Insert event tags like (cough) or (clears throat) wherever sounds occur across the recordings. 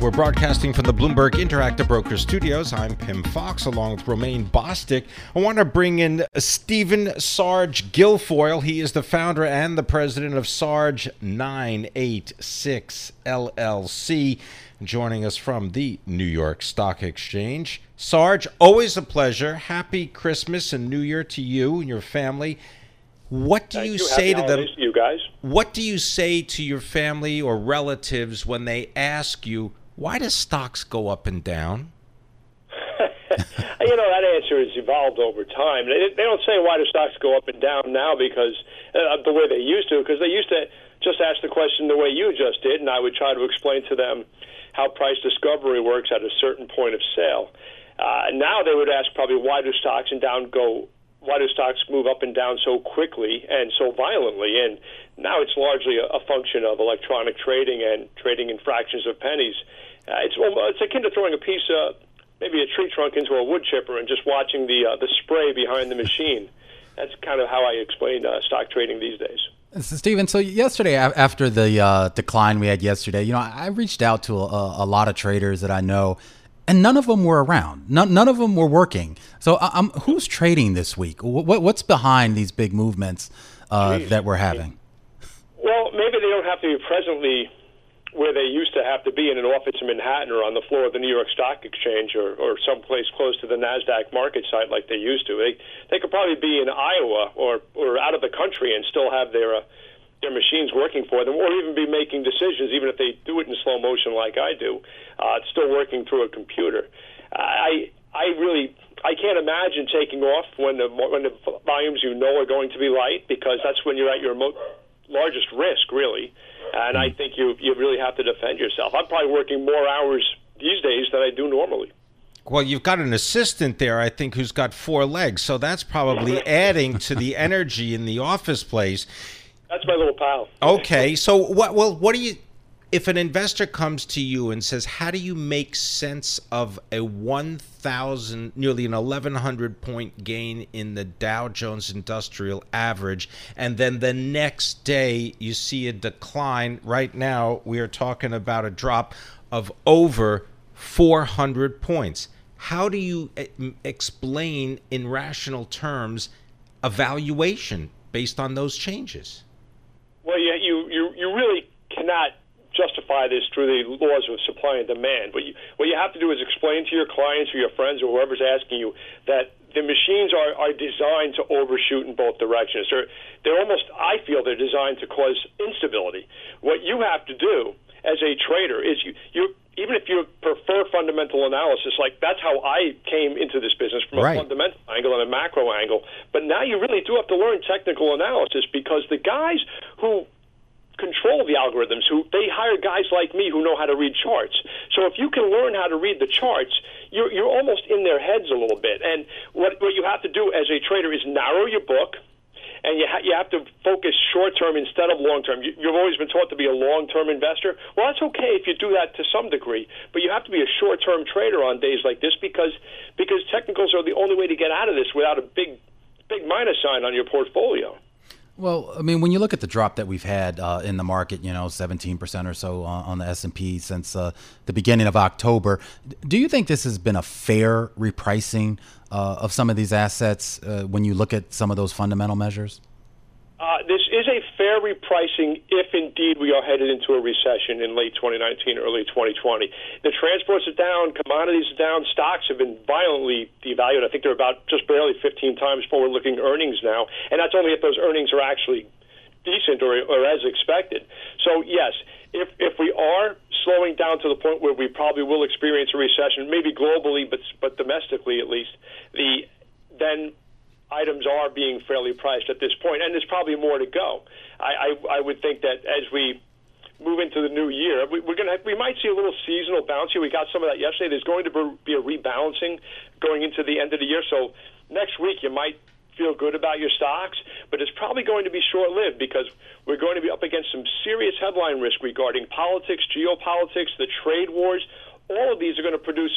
We're broadcasting from the Bloomberg Interactive Brokers Studios. I'm Pimm Fox along with Romaine Bostick. I want to bring in Stephen Sarge Guilfoyle. He is the founder and the president of Sarge 986 LLC, joining us from the New York Stock Exchange. Sarge, always a pleasure. Happy Christmas and New Year to you and your family. What do you, you. say to them? to you guys. What do you say to your family or relatives when they ask you, why do stocks go up and down? (laughs) you know that answer has evolved over time. They, they don't say why do stocks go up and down now because uh, the way they used to, because they used to just ask the question the way you just did, and I would try to explain to them how price discovery works at a certain point of sale. Uh, now they would ask probably why do stocks and down go why do stocks move up and down so quickly and so violently? And now it's largely a, a function of electronic trading and trading in fractions of pennies. Uh, it's it's akin to throwing a piece of maybe a tree trunk into a wood chipper and just watching the uh, the spray behind the machine. (laughs) That's kind of how I explain uh, stock trading these days. So Stephen, so yesterday after the uh, decline we had yesterday, you know, I reached out to a, a, lot of traders that I know, and none of them were around. None, none of them were working. So, um, who's trading this week? What, what's behind these big movements uh, that we're having? Well, maybe they don't have to be presently where they used to have to be in an office in Manhattan or on the floor of the New York Stock Exchange or, or someplace close to the Nasdaq market site like they used to. They they could probably be in Iowa or or out of the country and still have their uh, their machines working for them, or even be making decisions, even if they do it in slow motion like I do. Uh, it's still working through a computer. I I really I can't imagine taking off when the when the volumes you know are going to be light because that's when you're at your mo- largest risk, really. And I hmm. think you you really have to defend yourself. I'm probably working more hours these days than I do normally. Well, you've got an assistant there, I think, who's got four legs, so that's probably (laughs) adding to the energy in the office place. That's my little pal. Okay, so what? Well, what do you? If an investor comes to you and says, "How do you make sense of a 1,000, nearly an 1,100 point gain in the Dow Jones Industrial Average," and then the next day you see a decline? Right now, we are talking about a drop of over 400 points. How do you eh, explain in rational terms a valuation based on those changes? Well, you you you, you really cannot justify this through the laws of supply and demand. But you, what you have to do is explain to your clients or your friends or whoever's asking you that the machines are, are designed to overshoot in both directions. They're, they're almost, I feel, they're designed to cause instability. What you have to do as a trader is you, you even if you prefer fundamental analysis, like that's how I came into this business from right. a fundamental angle and a macro angle. But now you really do have to learn technical analysis because the guys who control the algorithms who they hire guys like me who know how to read charts so if you can learn how to read the charts you're, you're almost in their heads a little bit and what, what you have to do as a trader is narrow your book and you, ha- you have to focus short term instead of long term. You, you've always been taught to be a long term investor. Well, that's okay if you do that to some degree, but you have to be a short term trader on days like this because because technicals are the only way to get out of this without a big big minus sign on your portfolio. Well, I mean, when you look at the drop that we've had uh, in the market, you know, 17% or so on, on the S&P since uh, the beginning of October, do you think this has been a fair repricing uh, of some of these assets uh, when you look at some of those fundamental measures? Uh, this is a fair repricing if indeed we are headed into a recession in late 2019, early 2020. The transports are down, commodities are down, stocks have been violently devalued. I think they're about just barely 15 times forward looking earnings now, and that's only if those earnings are actually decent or, or as expected. So, yes, if, if we are slowing down to the point where we probably will experience a recession, maybe globally, but, but domestically at least, the then items are being fairly priced at this point, and there's probably more to go. I, I, I would think that as we move into the new year, we, we're to we might see a little seasonal bounce here. We got some of that yesterday. There's going to be a rebalancing going into the end of the year. So next week you might feel good about your stocks, but it's probably going to be short lived because we're going to be up against some serious headline risk regarding politics, geopolitics, the trade wars. All of these are going to produce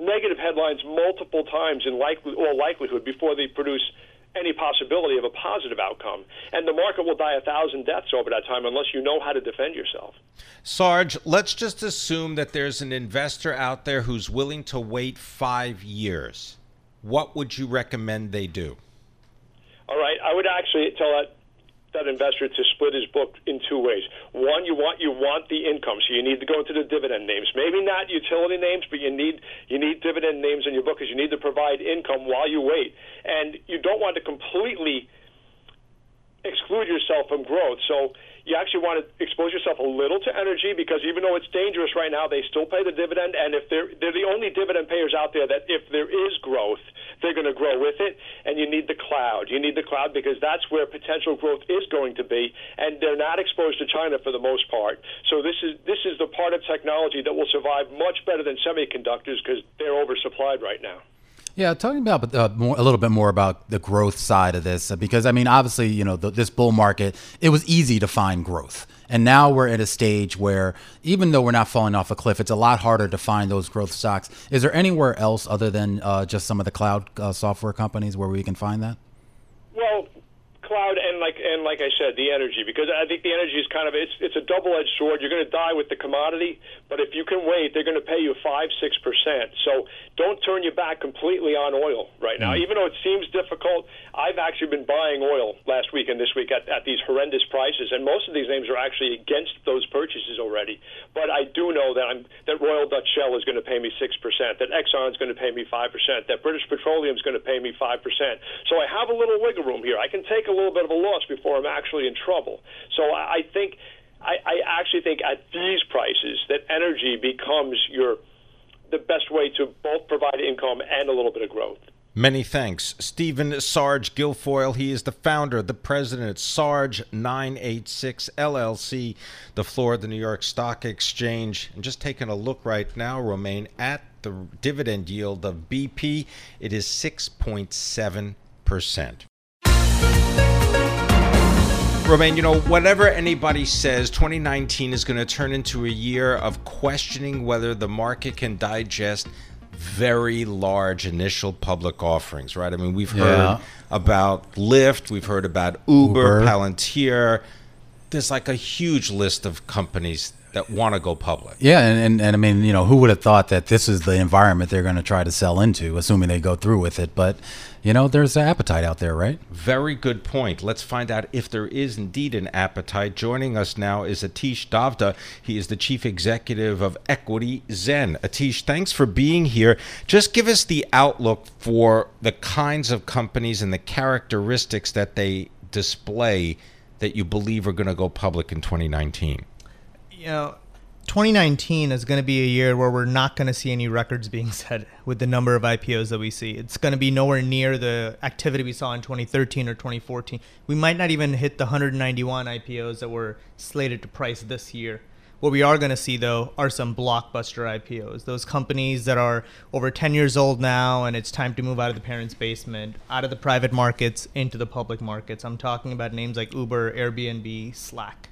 negative headlines multiple times in likely, all likelihood before they produce any possibility of a positive outcome. And the market will die a thousand deaths over that time unless you know how to defend yourself. Sarge, let's just assume that there's an investor out there who's willing to wait five years. What would you recommend they do? All right, I would actually tell that that investor to split his book in two ways. One, you want you want the income, so you need to go into the dividend names. Maybe not utility names, but you need you need dividend names in your book because you need to provide income while you wait, and you don't want to completely exclude yourself from growth. So you actually want to expose yourself a little to energy because even though it's dangerous right now, they still pay the dividend. And if they're they're the only dividend payers out there that if there is growth, they're going to grow with it. And you need the cloud. You need the cloud because that's where potential growth is going to be. And they're not exposed to China for the most part. So this is this is the part of technology that will survive much better than semiconductors because they're oversupplied right now. Yeah, talking about uh, more, a little bit more about the growth side of this, because I mean, obviously, you know, the, this bull market, it was easy to find growth, and now we're at a stage where even though we're not falling off a cliff, it's a lot harder to find those growth stocks. Is there anywhere else other than uh, just some of the cloud uh, software companies where we can find that? Well, cloud and like and like I said, the energy because I think the energy is kind of it's it's a double edged sword. You're going to die with the commodity, but if you can wait, they're going to pay you five six percent. So don't turn your back completely on oil right now. Mm. Even though it seems difficult, I've actually been buying oil last week and this week at, at these horrendous prices, and most of these names are actually against those purchases already. But I do know that I'm that Royal Dutch Shell is going to pay me six percent, that Exxon is going to pay me five percent, that British Petroleum is going to pay me five percent. So I have a little wiggle room here. I can take a little bit of a loss before I'm actually in trouble. So I, think, I, I actually think at these prices that energy becomes your the best way to both provide income and a little bit of growth. Many thanks. Stephen Sarge Guilfoyle. He is the founder, the president at Sarge 986 LLC, the floor of the New York Stock Exchange. And just taking a look right now, Romaine, at the dividend yield of BP, it is 6.7%. Romaine, you know, whatever anybody says, 2019 is going to turn into a year of questioning whether the market can digest very large initial public offerings, right? I mean, we've heard yeah. about Lyft, we've heard about Uber, Uber, Palantir. There's like a huge list of companies that want to go public. Yeah, and, and, and I mean, you know, who would have thought that this is the environment they're going to try to sell into, assuming they go through with it? But you know, there's an appetite out there, right? Very good point. Let's find out if there is indeed an appetite. Joining us now is Atish Davda. He is the chief executive of EquityZen. Atish, thanks for being here. Just give us the outlook for the kinds of companies and the characteristics that they display that you believe are going to go public in 2019. You know, 2019 is going to be a year where we're not going to see any records being (laughs) set with the number of IPOs that we see. It's going to be nowhere near the activity we saw in 2013 or 2014. We might not even hit the 191 IPOs that were slated to price this year. What we are going to see, though, are some blockbuster IPOs. Those companies that are over 10 years old now, and it's time to move out of the parents' basement, out of the private markets, into the public markets. I'm talking about names like Uber, Airbnb, Slack.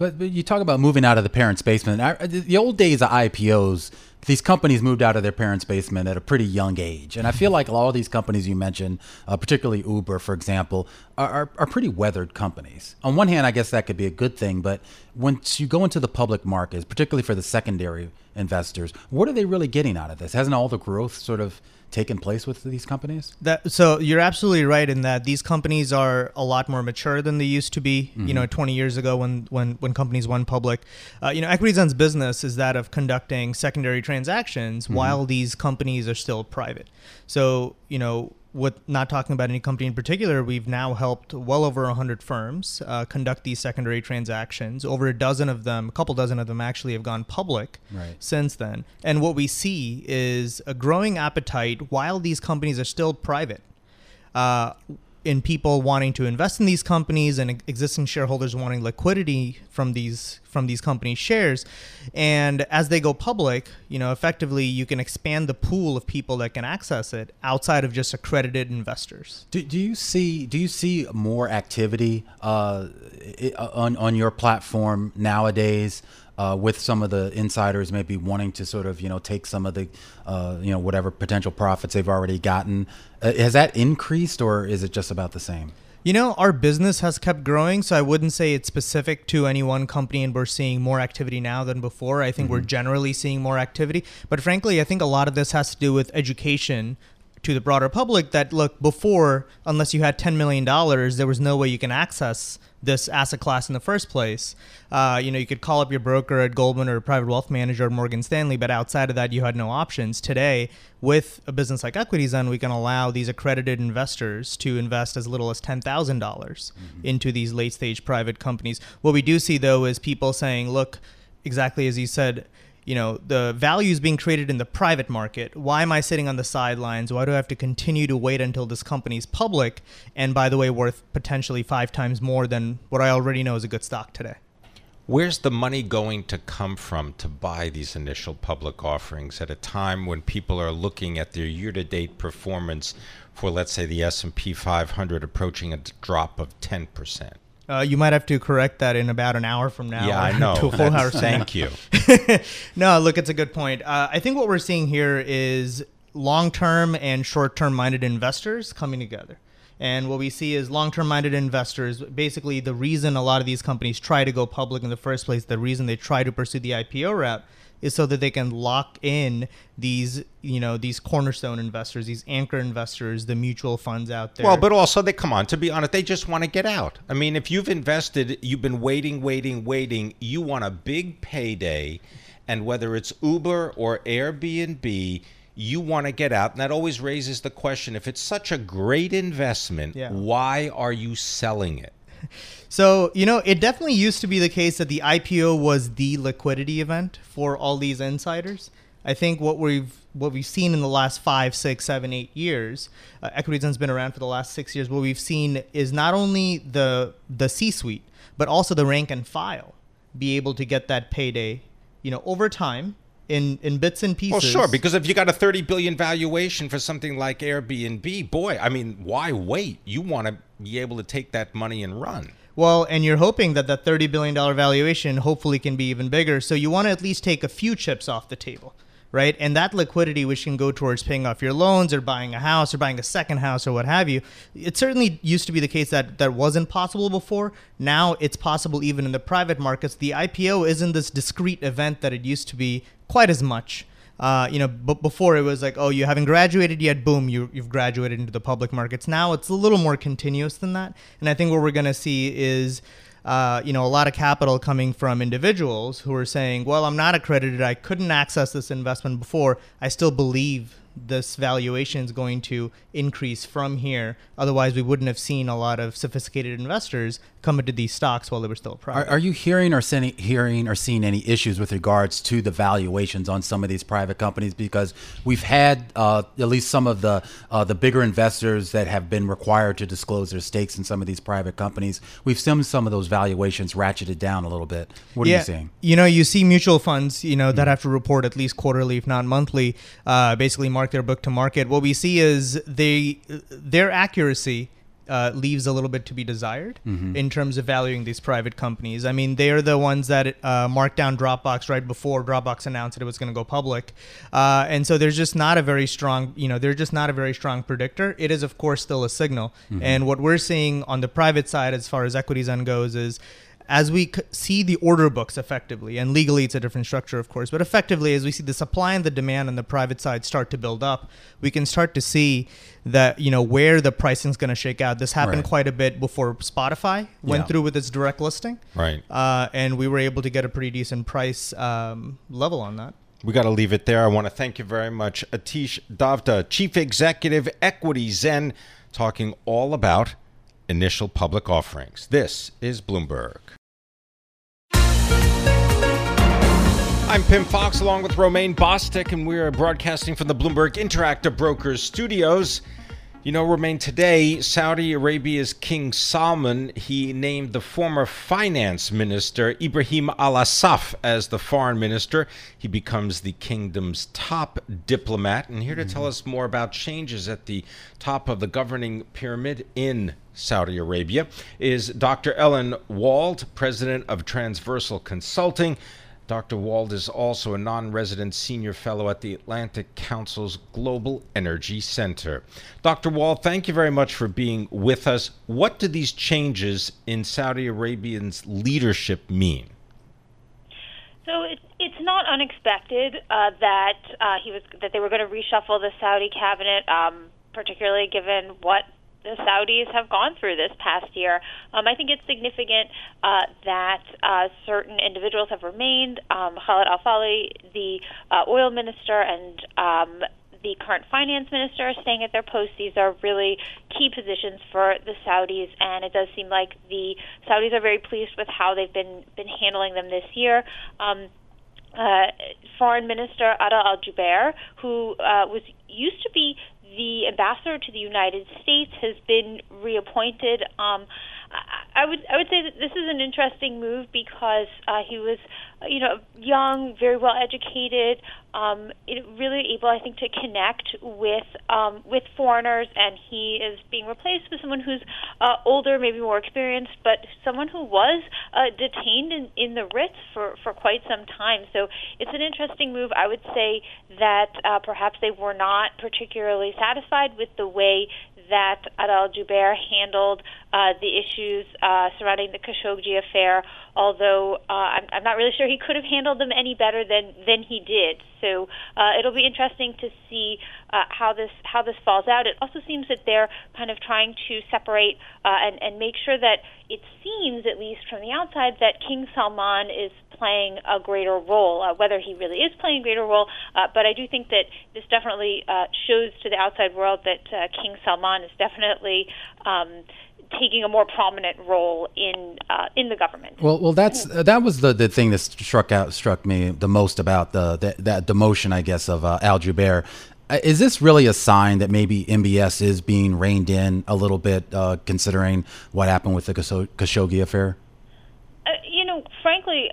But, but you talk about moving out of the parents' basement. I, the old days of IPOs, these companies moved out of their parents' basement at a pretty young age. And I feel like all of these companies you mentioned, uh, particularly Uber, for example, are, are, are, pretty weathered companies. On one hand, I guess that could be a good thing, but once you go into the public markets, particularly for the secondary investors, what are they really getting out of this? Hasn't all the growth sort of taken place with these companies? That so you're absolutely right in that these companies are a lot more mature than they used to be. Mm-hmm. You know, 20 years ago when when when companies went public, uh, you know, equity EquityZen's business is that of conducting secondary transactions mm-hmm. while these companies are still private. So you know with not talking about any company in particular, we've now helped well over 100 firms uh, conduct these secondary transactions. Over a dozen of them, a couple dozen of them actually have gone public right. since then. And what we see is a growing appetite while these companies are still private. Uh, in people wanting to invest in these companies and existing shareholders wanting liquidity from these from these company shares. And as they go public you know effectively you can expand the pool of people that can access it outside of just accredited investors. Do, do you see do you see more activity uh, on on your platform nowadays uh, with some of the insiders maybe wanting to sort of you know take some of the uh, you know whatever potential profits they've already gotten. Uh, has that increased or is it just about the same? You know, our business has kept growing, so I wouldn't say it's specific to any one company and we're seeing more activity now than before. I think mm-hmm. we're generally seeing more activity. But frankly, I think a lot of this has to do with education to the broader public that look before unless you had 10 million dollars there was no way you can access this asset class in the first place. Uh, you know, you could call up your broker at Goldman or a private wealth manager at Morgan Stanley, but outside of that, you had no options. Today, with a business like Equities, EquityZen, we can allow these accredited investors to invest as little as $10,000 mm-hmm. into these late stage private companies. What we do see, though, is people saying, look, exactly as you said, you know the value is being created in the private market. Why am i sitting on the sidelines? Why do i have to continue to wait until this company is public and by the way worth potentially five times more than what i already know is a good stock today? Where's the money going to come from to buy these initial public offerings at a time when people are looking at their year-to-date performance for let's say the S&P 500 approaching a drop of 10%? Uh, you might have to correct that in about an hour from now. Yeah, I (laughs) know. To a full hour. Thank you. (laughs) no, look, it's a good point. Uh, I think what we're seeing here is long-term and short-term minded investors coming together. And what we see is long-term minded investors. Basically, the reason a lot of these companies try to go public in the first place, the reason they try to pursue the IPO route, is so that they can lock in these you know these cornerstone investors these anchor investors the mutual funds out there. Well but also they come on to be honest they just want to get out. I mean if you've invested you've been waiting waiting waiting you want a big payday and whether it's uber or airbnb you want to get out. And that always raises the question if it's such a great investment yeah. why are you selling it (laughs) so, you know, it definitely used to be the case that the IPO was the liquidity event for all these insiders. I think what we've what we've seen in the last five, six, seven, eight years, uh, EquityZen's been around for the last six years. What we've seen is not only the the C-suite, but also the rank and file be able to get that payday, you know, over time in in bits and pieces. Well, sure, because if you got a 30 billion valuation for something like Airbnb, boy, I mean, why wait? You want to be able to take that money and run. Well, and you're hoping that that $30 billion valuation hopefully can be even bigger. So you want to at least take a few chips off the table, right? And that liquidity, which can go towards paying off your loans or buying a house or buying a second house or what have you, it certainly used to be the case that that wasn't possible before. Now it's possible even in the private markets. The IPO isn't this discrete event that it used to be quite as much. Uh, you know, but before it was like, oh, you haven't graduated yet, boom, you, you've graduated into the public markets. Now it's a little more continuous than that. And I think what we're going to see is, uh, you know, a lot of capital coming from individuals who are saying, well, I'm not accredited. I couldn't access this investment before. I still believe this valuation is going to increase from here. Otherwise, we wouldn't have seen a lot of sophisticated investors come into these stocks while they were still private. Are, are you hearing or seeing, hearing or seeing any issues with regards to the valuations on some of these private companies? Because we've had uh, at least some of the uh, the bigger investors that have been required to disclose their stakes in some of these private companies. We've seen some of those valuations ratcheted down a little bit. What yeah, are you seeing? You know, you see mutual funds, you know, that mm-hmm. have to report at least quarterly, if not monthly, uh, basically mark their book to market. What we see is they their accuracy uh, leaves a little bit to be desired mm-hmm. in terms of valuing these private companies. I mean, they are the ones that uh, marked down Dropbox right before Dropbox announced that it was going to go public, uh, and so there's just not a very strong, you know, they're just not a very strong predictor. It is, of course, still a signal, mm-hmm. and what we're seeing on the private side, as far as EquityZen goes, is as we see the order books effectively, and legally it's a different structure, of course, but effectively, as we see the supply and the demand on the private side start to build up, we can start to see that you know where the pricing is going to shake out. This happened right. quite a bit before Spotify went yeah. through with its direct listing, right? Uh, and we were able to get a pretty decent price um, level on that. We got to leave it there. I want to thank you very much, Atish Davda, Chief Executive EquityZen, talking all about initial public offerings. This is Bloomberg. I'm Pimm Fox along with Romaine Bostick, and we are broadcasting from the Bloomberg Interactive Brokers studios. You know, Romaine, today, Saudi Arabia's King Salman, he named the former finance minister Ibrahim al-Assaf as the foreign minister. He becomes the kingdom's top diplomat. And here to tell us more about changes at the top of the governing pyramid in Saudi Arabia is Dr. Ellen Wald, president of Transversal Consulting. Dr. Wald is also a non resident senior fellow at the Atlantic Council's Global Energy Center. Dr. Wald, thank you very much for being with us. What do these changes in Saudi Arabia's leadership mean? So it, it's not unexpected uh, that uh, he was that they were going to reshuffle the Saudi cabinet, um, particularly given what the Saudis have gone through this past year. Um, I think it's significant uh, that uh, certain individuals have remained. Um, Khalid Al Falih, the uh, oil minister, and um, the current finance minister are staying at their posts. These are really key positions for the Saudis, and it does seem like the Saudis are very pleased with how they've been been handling them this year. Um, uh, Foreign Minister Adel Al Jubeir, who uh, was used to be the ambassador to the United States has been reappointed. Um, I, would I would say that this is an interesting move because uh, he was, you know, young, very well educated, um, really able, I think, to connect with um, with foreigners, and he is being replaced with someone who's uh, older, maybe more experienced, but someone who was uh, detained in, in the Ritz for, for quite some time. So it's an interesting move. I would say that uh, perhaps they were not particularly satisfied with the way that Adel Jubeir handled uh, the issues uh, surrounding the Khashoggi affair, although uh, I'm, I'm not really sure he could have handled them any better than, than he did. So uh, it'll be interesting to see uh, how this how this falls out. It also seems that they're kind of trying to separate uh, and, and make sure that it seems, at least from the outside, that King Salman is playing a greater role. Uh, whether he really is playing a greater role, uh, but I do think that this definitely uh, shows to the outside world that uh, King Salman is definitely. Um, taking a more prominent role in uh, in the government. Well, well, that's uh, that was the, the thing that struck out struck me the most about the, the that demotion, I guess, of uh, Al Jubeir. Uh, is this really a sign that maybe MBS is being reined in a little bit, uh, considering what happened with the Khashoggi affair? Uh, you know, frankly,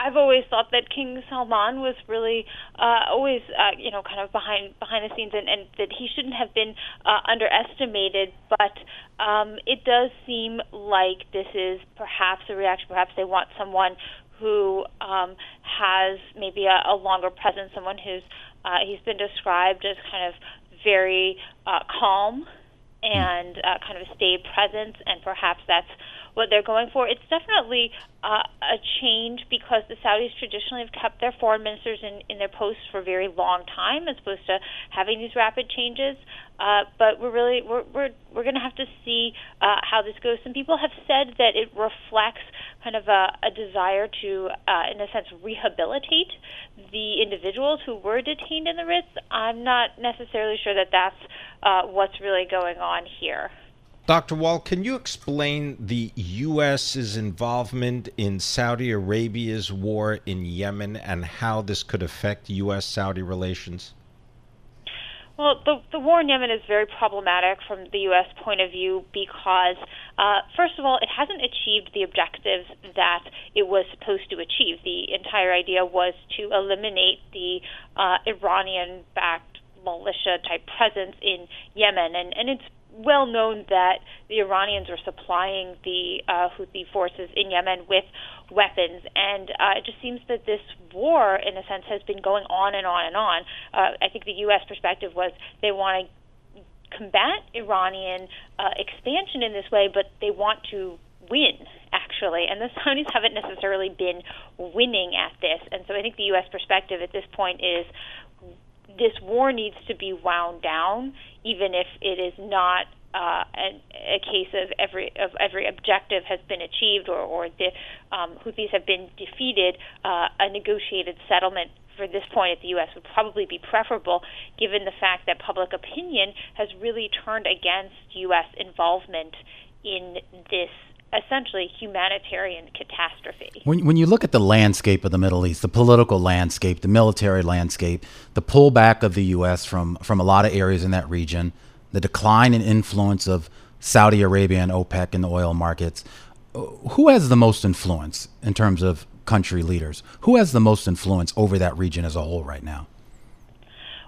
I've always thought that King Salman was really uh, always, uh, you know, kind of behind behind the scenes, and, and that he shouldn't have been uh, underestimated. But um, it does seem like this is perhaps a reaction. Perhaps they want someone who um, has maybe a, a longer presence, someone who's uh, he's been described as kind of very uh, calm and uh, kind of a staid presence, and perhaps that's what they're going for. It's definitely uh, a change because the Saudis traditionally have kept their foreign ministers in, in their posts for a very long time, as opposed to having these rapid changes. Uh, but we're really we're we're we're going to have to see uh, how this goes. Some people have said that it reflects kind of a, a desire to, uh, in a sense, rehabilitate the individuals who were detained in the Ritz. I'm not necessarily sure that that's uh, what's really going on here. Dr. Wald, can you explain the U.S.'s involvement in Saudi Arabia's war in Yemen and how this could affect U.S. Saudi relations? Well, the, the war in Yemen is very problematic from the U.S. point of view because, uh, first of all, it hasn't achieved the objectives that it was supposed to achieve. The entire idea was to eliminate the uh, Iranian backed militia type presence in Yemen, and, and it's well known that the Iranians are supplying the uh, Houthi forces in Yemen with weapons, and uh, it just seems that this war, in a sense, has been going on and on and on. Uh, I think the U.S. perspective was they want to combat Iranian uh, expansion in this way, but they want to win actually, and the (laughs) Saudis haven't necessarily been winning at this, and so I think the U.S. perspective at this point is this war needs to be wound down, even if it is not uh, a, a case of every of every objective has been achieved or, or the um, Houthis have been defeated. Uh, a negotiated settlement for this point at the U.S. would probably be preferable, given the fact that public opinion has really turned against U.S. involvement in this essentially humanitarian catastrophe. When, when you look at the landscape of the Middle East, the political landscape, the military landscape, the pullback of the U.S. from, from a lot of areas in that region, the decline in influence of Saudi Arabia and OPEC in the oil markets. Uh, who has the most influence in terms of country leaders? Who has the most influence over that region as a whole right now?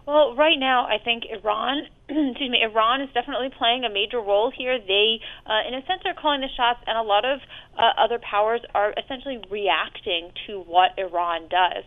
Well, right now, I think Iran, (clears throat) excuse me, Iran is definitely playing a major role here. They, uh, in a sense, are calling the shots, and a lot of uh, other powers are essentially reacting to what Iran does.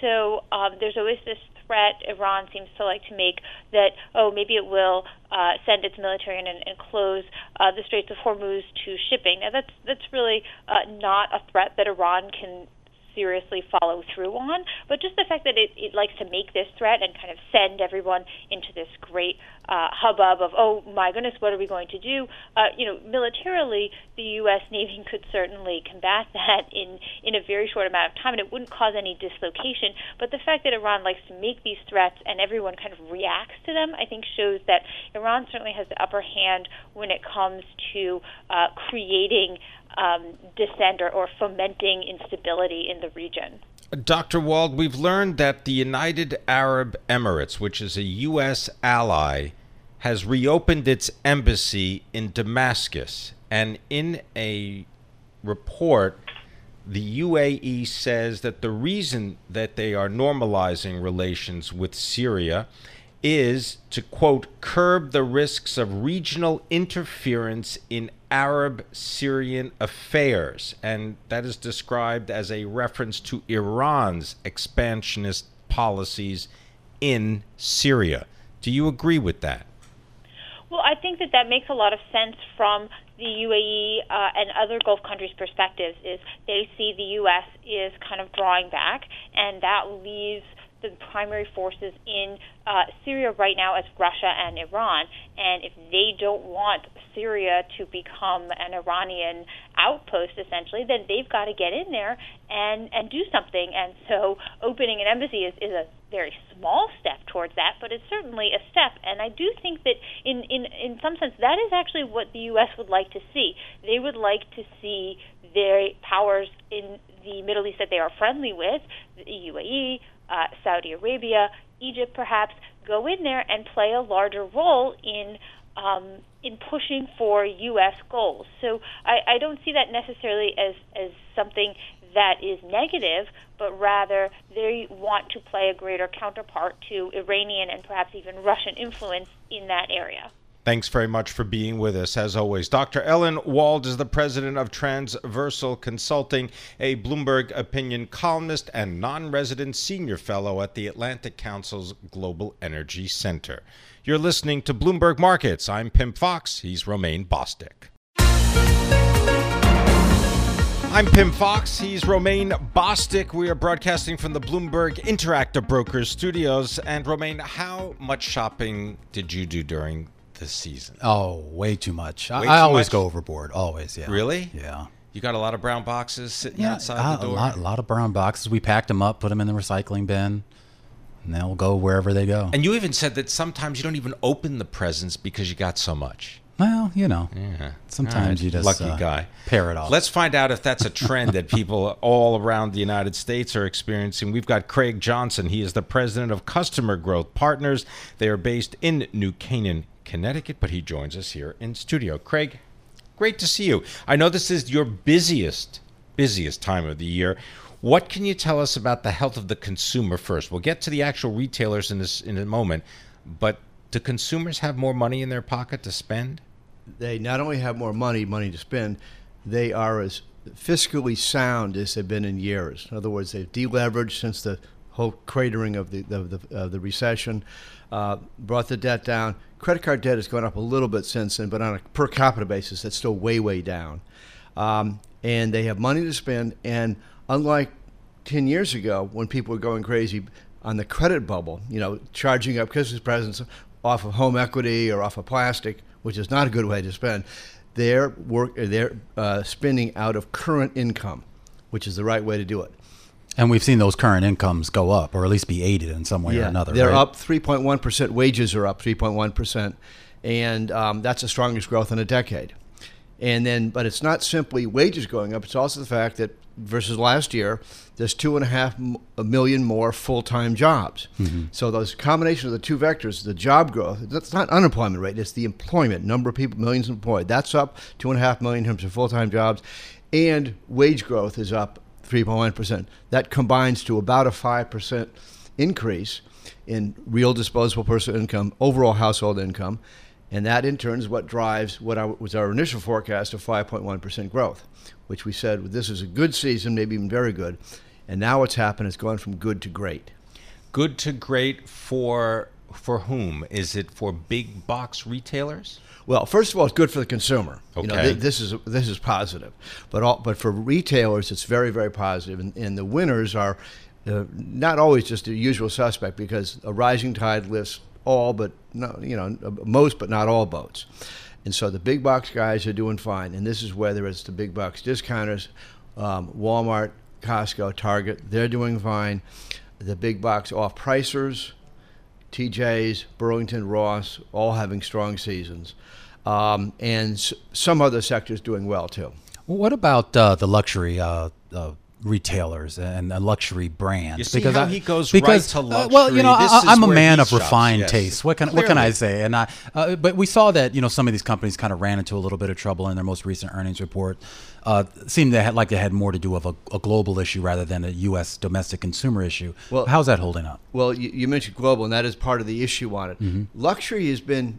So um, there's always this threat Iran seems to like to make that oh maybe it will uh, send its military in and, and close uh, the Straits of Hormuz to shipping. Now that's that's really uh, not a threat that Iran can seriously follow through on. But just the fact that it, it likes to make this threat and kind of send everyone into this great uh, hubbub of, oh my goodness, what are we going to do? Uh, you know, militarily, the U.S. Navy (laughs) could certainly combat that in in a very short amount of time, and it wouldn't cause any dislocation. But the fact that Iran likes to make these threats and everyone kind of reacts to them, I think, shows that Iran certainly has the upper hand when it comes to uh, creating um, dissent or, or fomenting instability in the region. Dr. Wald, we've learned that the United Arab Emirates, which is a U.S. ally, has reopened its embassy in Damascus. And in a report, the UAE says that the reason that they are normalizing relations with Syria is to, quote, curb the risks of regional interference in Arab Syrian affairs. And that is described as a reference to Iran's expansionist policies in Syria. Do you agree with that? Well, I think that that makes a lot of sense from the UAE uh, and other Gulf countries' perspectives. Is they see the U.S. is kind of drawing back, and that leaves the primary forces in uh, Syria right now as Russia and Iran. And if they don't want Syria to become an Iranian outpost, essentially, then they've got to get in there and, and do something. And so opening an embassy is, is a very small step towards that, but it's certainly a step. And I do think that in, in, in some sense, that is actually what the U.S. would like to see. They would like to see their powers in the Middle East that they are friendly with, the UAE, uh, Saudi Arabia, Egypt, perhaps go in there and play a larger role in um, in pushing for U.S. goals. So I, I don't see that necessarily as as something that is negative, but rather they want to play a greater counterpart to Iranian and perhaps even Russian influence in that area. Thanks very much for being with us, as always. Dr. Ellen Wald is the president of Transversal Consulting, a Bloomberg opinion columnist and non resident senior fellow at the Atlantic Council's Global Energy Center. You're listening to Bloomberg Markets. I'm Pimm Fox. He's Romaine Bostick. I'm Pimm Fox. He's Romaine Bostick. We are broadcasting from the Bloomberg Interactive Brokers studios. And Romaine, how much shopping did you do during this season? Oh, way too much. Way I, too I always much? go overboard. Always, yeah. Really? Yeah. You got a lot of brown boxes sitting Yeah, outside the door. a lot, a lot of brown boxes. We packed them up, put them in the recycling bin, and they'll go wherever they go. And you even said that sometimes you don't even open the presents because you got so much. well, you know, Yeah. sometimes right. you just lucky uh, guy. pair it off. Let's find out if that's a trend that people (laughs) all around the United States are experiencing. We've got Craig Johnson. He is the president of Customer Growth Partners. They are based in New Canaan, Connecticut, but he joins us here in studio. Craig, great to see you. I know this is your busiest, busiest time of the year. What can you tell us about the health of the consumer first? We'll get to the actual retailers in this in a moment, but do consumers have more money in their pocket to spend? they not only have more money, money to spend, they are as fiscally sound as they've been in years. In other words, they've deleveraged since the whole cratering of the of the, the recession, uh, brought the debt down. Credit card debt has gone up a little bit since then, but on a per capita basis, it's still way way down. Um, and they have money to spend. And unlike 10 years ago, when people were going crazy on the credit bubble, you know, charging up Christmas presents off of home equity or off of plastic, which is not a good way to spend, they're, work, they're uh, spending out of current income, which is the right way to do it. And we've seen those current incomes go up, or at least be aided in some way or another. They're right? up 3.1%. Wages are up 3.1%. And um, that's the strongest growth in a decade. And then, but it's not simply wages going up. It's also the fact that versus last year, there's two and a half million more full-time jobs. So those combination of the two vectors, the job growth, that's not unemployment rate, it's the employment number of people, millions employed. That's up two and a half million in terms of full-time jobs, and wage growth is up 3.1 percent. That combines to about a five percent increase in real disposable personal income, overall household income. And that in turn is what drives what was our initial forecast of 5.1% growth, which we said this is a good season, maybe even very good. And now what's happened is gone from good to great. Good to great for for whom? Is it for big box retailers? Well, first of all, it's good for the consumer. You know, Okay. th- this is this is positive, but all, but for retailers, it's very very positive, and, and the winners are uh, not always just the usual suspect because a rising tide lifts all, but no, you know, most but not all boats, and so the big box guys are doing fine, and this is whether it's the big box discounters, um, Walmart, Costco, Target, they're doing fine. The big box off pricers, TJ's, Burlington, Ross, all having strong seasons, um, and s- some other sectors doing well too. What about uh, the luxury uh, uh, retailers and luxury brands? How I- he goes because, right to uh, well, you know. This I, I'm a man of shops, refined yes. taste. What can what can I say? And I, uh, but we saw that you know some of these companies kind of ran into a little bit of trouble in their most recent earnings report. Uh, seemed they had like they had more to do with a, a global issue rather than a U.S. domestic consumer issue. Well- how's that holding up? Well, you, you mentioned global, and that is part of the issue on it. Luxury has been,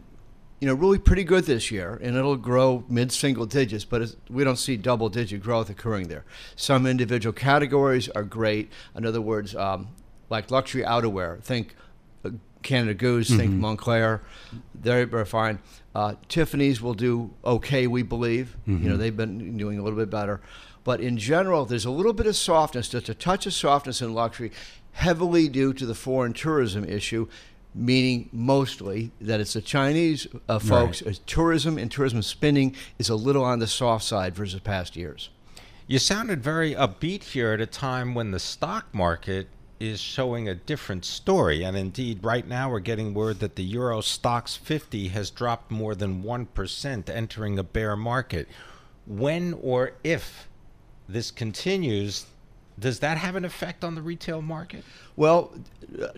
you know, really pretty good this year, and it'll grow mid-single digits, but it's, we don't see double-digit growth occurring there. Some individual categories are great. In other words, um, like luxury outerwear, think uh, Canada Goose, think Moncler, they're, they're fine. Uh, Tiffany's will do okay, we believe. You know, they've been doing a little bit better. But in general, there's a little bit of softness, just a touch of softness in luxury, heavily due to the foreign tourism issue, meaning mostly that it's the Chinese uh, folks. uh, Tourism and tourism spending is a little on the soft side versus past years. You sounded very upbeat here at a time when the stock market is showing a different story. And indeed, right now we're getting word that the Euro Stoxx 50 has dropped more than 1%, entering a bear market. When or if this continues, does that have an effect on the retail market? Well,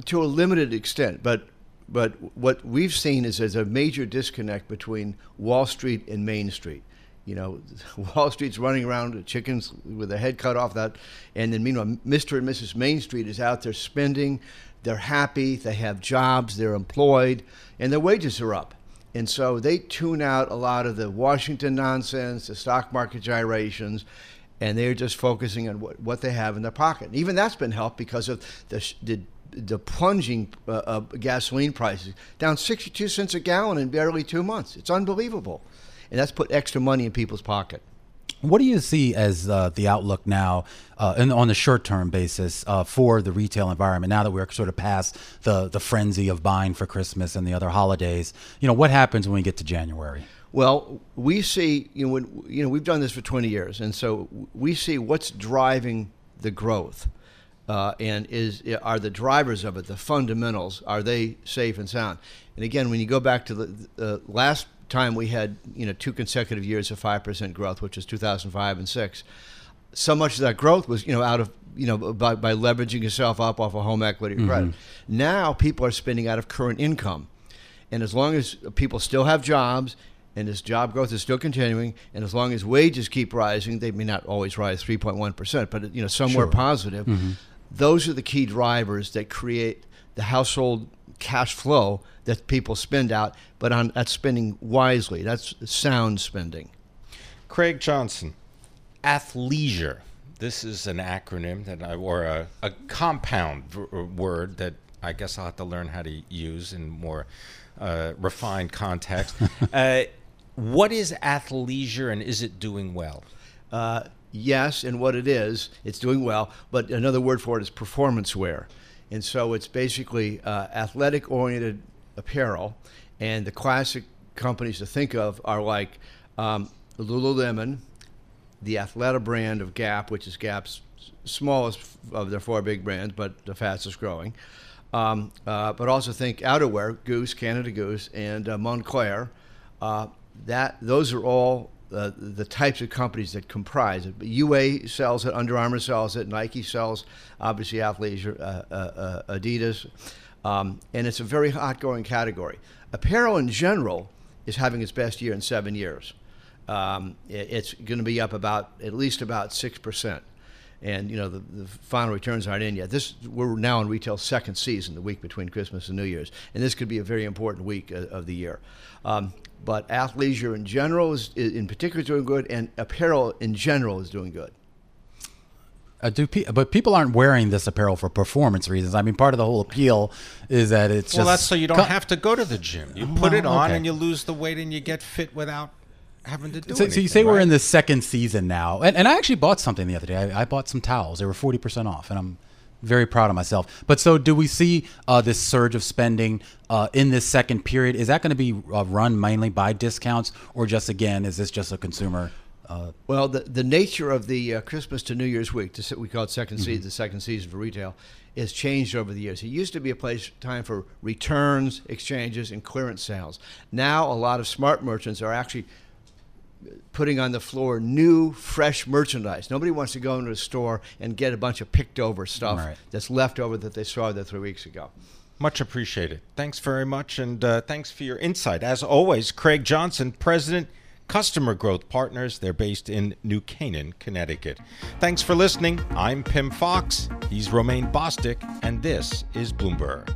to a limited extent, but but what we've seen is there's a major disconnect between Wall Street and Main Street. You know, (laughs) Wall Street's running around with chickens with their head cut off. That, and then meanwhile, Mr. and Mrs. Main Street is out there spending. They're happy. They have jobs. They're employed, and their wages are up. And so they tune out a lot of the Washington nonsense, the stock market gyrations, and they're just focusing on what, what they have in their pocket. And even that's been helped because of the, the, the plunging uh, gasoline prices, down 62 cents a gallon in barely two months. It's unbelievable. And that's put extra money in people's pocket. What do you see as uh, the outlook now, uh, and on the short-term basis, uh, for the retail environment? Now that we're sort of past the the frenzy of buying for Christmas and the other holidays, you know, what happens when we get to January? Well, we see, you know, when, you know, we've done this for 20 years, and so we see what's driving the growth, uh, and is are the drivers of it, the fundamentals, are they safe and sound? And again, when you go back to the, the last time we had, you know, two consecutive years of five percent growth, which was 2005 and six, so much of that growth was, you know, out of you know by, by leveraging yourself up off of home equity or credit. Now people are spending out of current income. And as long as people still have jobs and this job growth is still continuing, and as long as wages keep rising, they may not always rise 3.1%, but you know somewhere positive. Those are the key drivers that create the household cash flow that people spend out, but on that's spending wisely. That's sound spending. Craig Johnson, athleisure. This is an acronym that I, or a, a compound v- uh, word that I guess I'll have to learn how to use in more uh, refined context. (laughs) uh, what is athleisure and is it doing well? Uh, yes, and what it is, it's doing well, but another word for it is performance wear. And so it's basically uh, athletic oriented apparel. And the classic companies to think of are like um, Lululemon, the Athleta brand of Gap, which is Gap's smallest of their four big brands, but the fastest growing. Um, uh, but also think outerwear, Goose, Canada Goose, and uh, Moncler. Uh, that those are all uh, the types of companies that comprise it. UA sells it, Under Armour sells it, Nike sells, obviously athleisure, uh, uh, uh, Adidas, um, and it's a very hot growing category. Apparel in general is having its best year in seven years. Um, it, it's going to be up about at least about six percent and you know the, the final returns aren't in yet. This we're now in retail second season, the week between Christmas and New Year's, and this could be a very important week of, of the year. Um, but athleisure in general is, in particular, is doing good, and apparel in general is doing good. Uh, do pe- but people aren't wearing this apparel for performance reasons. I mean, part of the whole appeal is that it's well, just that's so you don't co- have to go to the gym. You put Well, it on okay. and you lose the weight and you get fit without having to do So, so you say we're in the second season now, and, and I actually bought something the other day. I, I bought some towels. They were forty percent off, and I'm very proud of myself. But so, do we see uh, this surge of spending uh, in this second period? Is that going to be uh, run mainly by discounts, or just again, is this just a consumer? Uh, Well, the, the nature of the uh, Christmas to New Year's week, this- we call it 2nd Mm-hmm. season, the second season for retail, has changed over the years. It used to be a place time for returns, exchanges, and clearance sales. Now, a lot of smart merchants are actually putting on the floor new, fresh merchandise. Nobody wants to go into a store and get a bunch of picked over stuff Right. that's left over that they saw there three weeks ago. Much appreciated. Thanks very much, and uh, thanks for your insight. As always, Craig Johnson, President, Customer Growth Partners. They're based in New Canaan, Connecticut. Thanks for listening. I'm Pimm Fox. He's Romaine Bostick, and this is Bloomberg.